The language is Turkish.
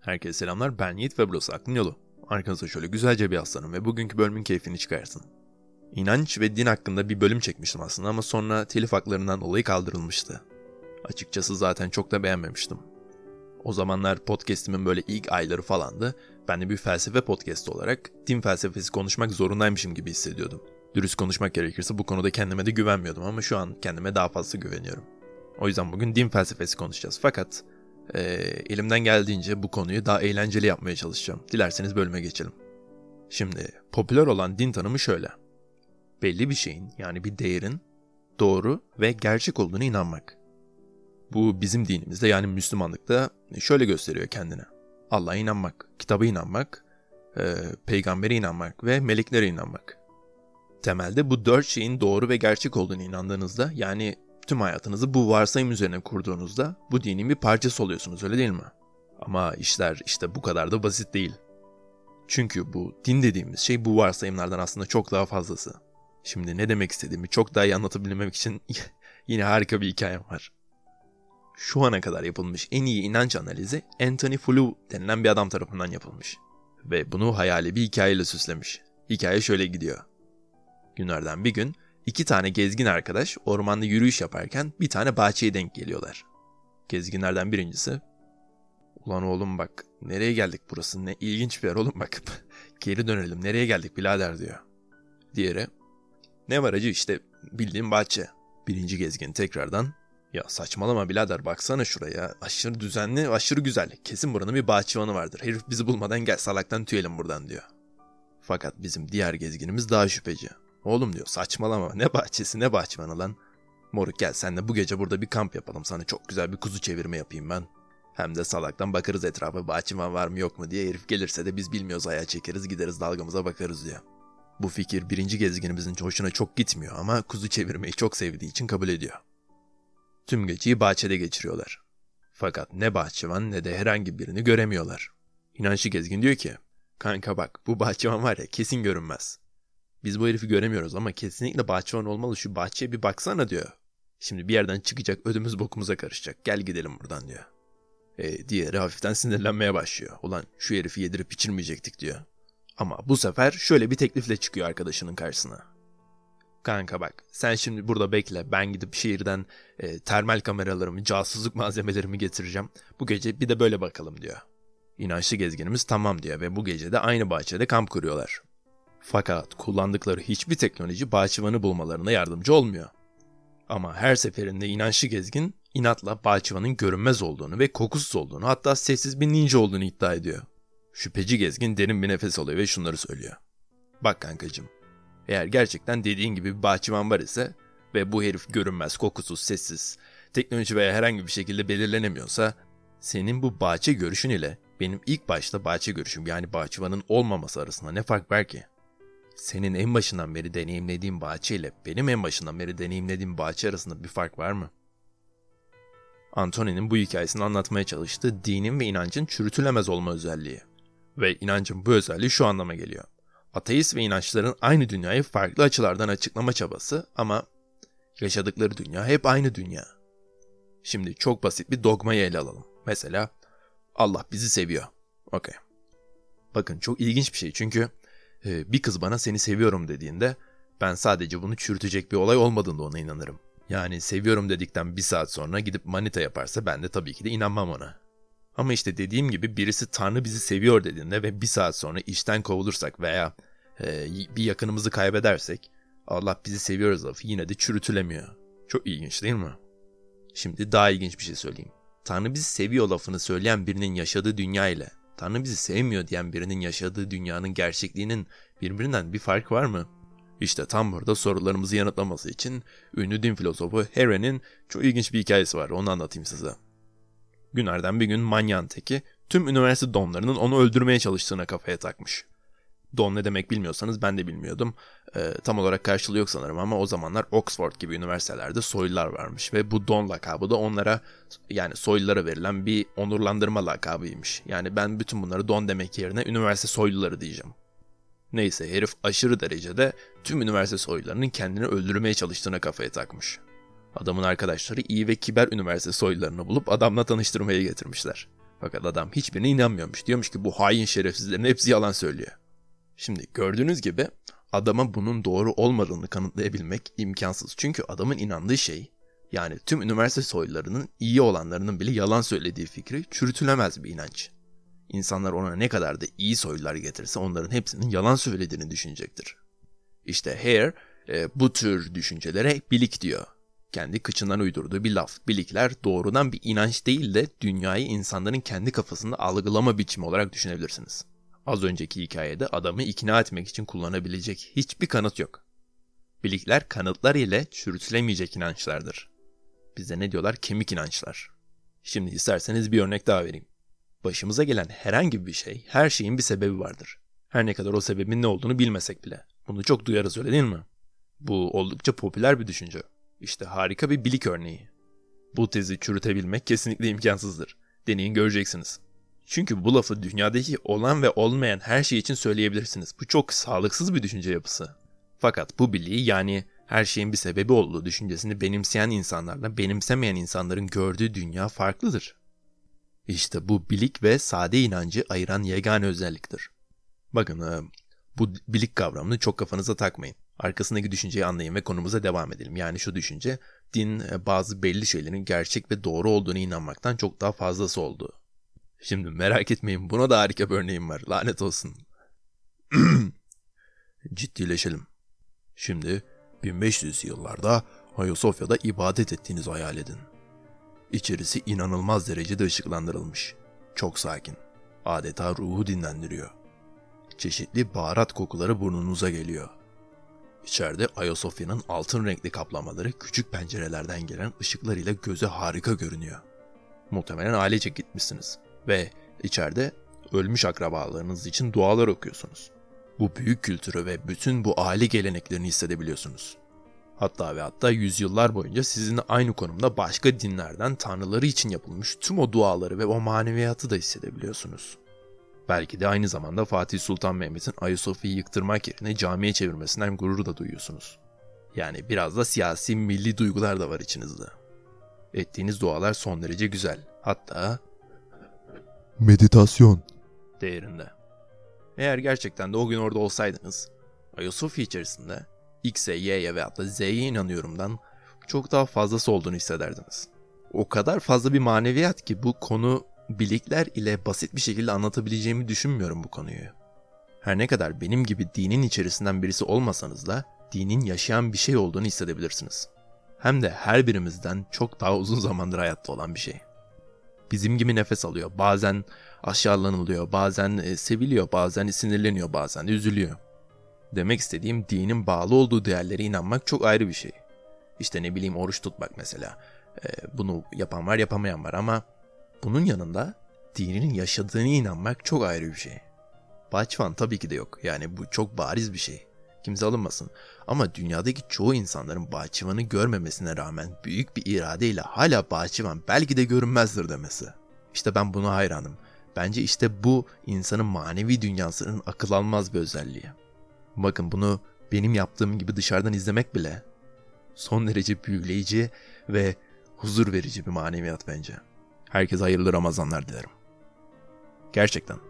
Herkese selamlar ben Yiğit ve burası Aklın Yolu. Arkanıza şöyle güzelce bir aslanım ve bugünkü bölümün keyfini çıkarsın. İnanç ve din hakkında bir bölüm çekmiştim aslında ama sonra telif haklarından dolayı kaldırılmıştı. Açıkçası zaten çok da beğenmemiştim. O zamanlar podcastimin böyle ilk ayları falandı. Ben de bir felsefe podcast olarak din felsefesi konuşmak zorundaymışım gibi hissediyordum. Dürüst konuşmak gerekirse bu konuda kendime de güvenmiyordum ama şu an kendime daha fazla güveniyorum. O yüzden bugün din felsefesi konuşacağız. Fakat e, elimden geldiğince bu konuyu daha eğlenceli yapmaya çalışacağım. Dilerseniz bölüme geçelim. Şimdi popüler olan din tanımı şöyle. Belli bir şeyin yani bir değerin doğru ve gerçek olduğunu inanmak. Bu bizim dinimizde yani Müslümanlıkta şöyle gösteriyor kendine. Allah'a inanmak, kitaba inanmak, e, peygambere inanmak ve meleklere inanmak. Temelde bu dört şeyin doğru ve gerçek olduğunu inandığınızda yani tüm hayatınızı bu varsayım üzerine kurduğunuzda bu dinin bir parçası oluyorsunuz öyle değil mi? Ama işler işte bu kadar da basit değil. Çünkü bu din dediğimiz şey bu varsayımlardan aslında çok daha fazlası. Şimdi ne demek istediğimi çok daha iyi anlatabilmek için yine harika bir hikayem var. Şu ana kadar yapılmış en iyi inanç analizi Anthony Flew denilen bir adam tarafından yapılmış. Ve bunu hayali bir hikayeyle süslemiş. Hikaye şöyle gidiyor. Günlerden bir gün iki tane gezgin arkadaş ormanda yürüyüş yaparken bir tane bahçeye denk geliyorlar. Gezginlerden birincisi Ulan oğlum bak nereye geldik burası ne ilginç bir yer oğlum bak. Geri dönelim nereye geldik birader diyor. Diğeri ne var acı işte bildiğim bahçe. Birinci gezgin tekrardan ya saçmalama birader baksana şuraya aşırı düzenli aşırı güzel kesin buranın bir bahçıvanı vardır herif bizi bulmadan gel salaktan tüyelim buradan diyor. Fakat bizim diğer gezginimiz daha şüpheci. Oğlum diyor saçmalama ne bahçesi ne bahçıvanı lan. Moruk gel sen de bu gece burada bir kamp yapalım sana çok güzel bir kuzu çevirme yapayım ben. Hem de salaktan bakarız etrafa bahçıvan var mı yok mu diye herif gelirse de biz bilmiyoruz ayağa çekeriz gideriz dalgamıza bakarız diyor. Bu fikir birinci gezginimizin hoşuna çok gitmiyor ama kuzu çevirmeyi çok sevdiği için kabul ediyor. Tüm geceyi bahçede geçiriyorlar. Fakat ne bahçıvan ne de herhangi birini göremiyorlar. İnançlı gezgin diyor ki, kanka bak bu bahçıvan var ya kesin görünmez. Biz bu herifi göremiyoruz ama kesinlikle bahçıvan olmalı şu bahçeye bir baksana diyor. Şimdi bir yerden çıkacak ödümüz bokumuza karışacak gel gidelim buradan diyor. E, diğeri hafiften sinirlenmeye başlıyor. Ulan şu herifi yedirip içirmeyecektik diyor. Ama bu sefer şöyle bir teklifle çıkıyor arkadaşının karşısına. Kanka bak sen şimdi burada bekle ben gidip şehirden e, termal kameralarımı, casusluk malzemelerimi getireceğim. Bu gece bir de böyle bakalım diyor. İnançlı gezginimiz tamam diyor ve bu gece de aynı bahçede kamp kuruyorlar. Fakat kullandıkları hiçbir teknoloji bahçıvanı bulmalarına yardımcı olmuyor. Ama her seferinde inançlı gezgin inatla bahçıvanın görünmez olduğunu ve kokusuz olduğunu hatta sessiz bir ninja olduğunu iddia ediyor. Şüpheci gezgin derin bir nefes alıyor ve şunları söylüyor. Bak kankacım, eğer gerçekten dediğin gibi bir bahçıvan var ise ve bu herif görünmez, kokusuz, sessiz, teknoloji veya herhangi bir şekilde belirlenemiyorsa senin bu bahçe görüşün ile benim ilk başta bahçe görüşüm yani bahçıvanın olmaması arasında ne fark var ki? Senin en başından beri deneyimlediğin bahçe ile benim en başından beri deneyimlediğim bahçe arasında bir fark var mı? Antony'nin bu hikayesini anlatmaya çalıştığı dinin ve inancın çürütülemez olma özelliği. Ve inancın bu özelliği şu anlama geliyor. Ateist ve inançların aynı dünyayı farklı açılardan açıklama çabası ama yaşadıkları dünya hep aynı dünya. Şimdi çok basit bir dogmayı ele alalım. Mesela Allah bizi seviyor. Okey. Bakın çok ilginç bir şey çünkü bir kız bana seni seviyorum dediğinde ben sadece bunu çürütecek bir olay olmadığında ona inanırım. Yani seviyorum dedikten bir saat sonra gidip manita yaparsa ben de tabii ki de inanmam ona. Ama işte dediğim gibi birisi Tanrı bizi seviyor dediğinde ve bir saat sonra işten kovulursak veya e, bir yakınımızı kaybedersek Allah bizi seviyoruz lafı yine de çürütülemiyor. Çok ilginç değil mi? Şimdi daha ilginç bir şey söyleyeyim. Tanrı bizi seviyor lafını söyleyen birinin yaşadığı dünya ile Tanrı bizi sevmiyor diyen birinin yaşadığı dünyanın gerçekliğinin birbirinden bir fark var mı? İşte tam burada sorularımızı yanıtlaması için ünlü din filozofu Heren'in çok ilginç bir hikayesi var. Onu anlatayım size. Günlerden bir gün manyağın teki tüm üniversite donlarının onu öldürmeye çalıştığına kafaya takmış. Don ne demek bilmiyorsanız ben de bilmiyordum. E, tam olarak karşılığı yok sanırım ama o zamanlar Oxford gibi üniversitelerde soylular varmış ve bu Don lakabı da onlara yani soylulara verilen bir onurlandırma lakabıymış. Yani ben bütün bunları Don demek yerine üniversite soyluları diyeceğim. Neyse herif aşırı derecede tüm üniversite soylularının kendini öldürmeye çalıştığına kafaya takmış. Adamın arkadaşları iyi ve kiber üniversite soylularını bulup adamla tanıştırmaya getirmişler. Fakat adam hiçbirine inanmıyormuş. Diyormuş ki bu hain şerefsizlerin hepsi yalan söylüyor. Şimdi gördüğünüz gibi adama bunun doğru olmadığını kanıtlayabilmek imkansız. Çünkü adamın inandığı şey yani tüm üniversite soylularının iyi olanlarının bile yalan söylediği fikri çürütülemez bir inanç. İnsanlar ona ne kadar da iyi soylular getirse onların hepsinin yalan söylediğini düşünecektir. İşte Hare e, bu tür düşüncelere bilik diyor. Kendi kıçından uydurduğu bir laf. Bilikler doğrudan bir inanç değil de dünyayı insanların kendi kafasında algılama biçimi olarak düşünebilirsiniz. Az önceki hikayede adamı ikna etmek için kullanabilecek hiçbir kanıt yok. Bilikler kanıtlar ile çürütülemeyecek inançlardır. Bize ne diyorlar? Kemik inançlar. Şimdi isterseniz bir örnek daha vereyim. Başımıza gelen herhangi bir şey, her şeyin bir sebebi vardır. Her ne kadar o sebebin ne olduğunu bilmesek bile. Bunu çok duyarız öyle değil mi? Bu oldukça popüler bir düşünce. İşte harika bir bilik örneği. Bu tezi çürütebilmek kesinlikle imkansızdır. Deneyin göreceksiniz. Çünkü bu lafı dünyadaki olan ve olmayan her şey için söyleyebilirsiniz. Bu çok sağlıksız bir düşünce yapısı. Fakat bu biliği yani her şeyin bir sebebi olduğu düşüncesini benimseyen insanlarla benimsemeyen insanların gördüğü dünya farklıdır. İşte bu bilik ve sade inancı ayıran yegane özelliktir. Bakın bu bilik kavramını çok kafanıza takmayın. Arkasındaki düşünceyi anlayın ve konumuza devam edelim. Yani şu düşünce din bazı belli şeylerin gerçek ve doğru olduğunu inanmaktan çok daha fazlası olduğu. Şimdi merak etmeyin buna da harika bir örneğim var. Lanet olsun. Ciddileşelim. Şimdi 1500 yıllarda Ayasofya'da ibadet ettiğinizi hayal edin. İçerisi inanılmaz derecede ışıklandırılmış. Çok sakin. Adeta ruhu dinlendiriyor. Çeşitli baharat kokuları burnunuza geliyor. İçeride Ayasofya'nın altın renkli kaplamaları küçük pencerelerden gelen ışıklar ile göze harika görünüyor. Muhtemelen ailecek gitmişsiniz ve içeride ölmüş akrabalarınız için dualar okuyorsunuz. Bu büyük kültürü ve bütün bu aile geleneklerini hissedebiliyorsunuz. Hatta ve hatta yüzyıllar boyunca sizinle aynı konumda başka dinlerden tanrıları için yapılmış tüm o duaları ve o maneviyatı da hissedebiliyorsunuz. Belki de aynı zamanda Fatih Sultan Mehmet'in Ayasofya'yı yıktırmak yerine camiye çevirmesinden gurur da duyuyorsunuz. Yani biraz da siyasi milli duygular da var içinizde. Ettiğiniz dualar son derece güzel. Hatta Meditasyon. değerinde. Eğer gerçekten de o gün orada olsaydınız, Ayasofya içerisinde X'e, Y'ye veya da Z'ye inanıyorumdan çok daha fazlası olduğunu hissederdiniz. O kadar fazla bir maneviyat ki bu konu bilikler ile basit bir şekilde anlatabileceğimi düşünmüyorum bu konuyu. Her ne kadar benim gibi dinin içerisinden birisi olmasanız da dinin yaşayan bir şey olduğunu hissedebilirsiniz. Hem de her birimizden çok daha uzun zamandır hayatta olan bir şey. Bizim gibi nefes alıyor, bazen aşağılanılıyor, bazen e, seviliyor, bazen sinirleniyor, bazen üzülüyor. Demek istediğim dinin bağlı olduğu değerlere inanmak çok ayrı bir şey. İşte ne bileyim oruç tutmak mesela. E, bunu yapan var yapamayan var ama bunun yanında dininin yaşadığını inanmak çok ayrı bir şey. Bahçıvan tabii ki de yok. Yani bu çok bariz bir şey. Kimse alınmasın. Ama dünyadaki çoğu insanların bahçıvanı görmemesine rağmen büyük bir iradeyle hala bahçıvan belki de görünmezdir demesi. İşte ben buna hayranım. Bence işte bu insanın manevi dünyasının akıl almaz bir özelliği. Bakın bunu benim yaptığım gibi dışarıdan izlemek bile son derece büyüleyici ve huzur verici bir maneviyat bence. Herkese hayırlı Ramazanlar dilerim. Gerçekten.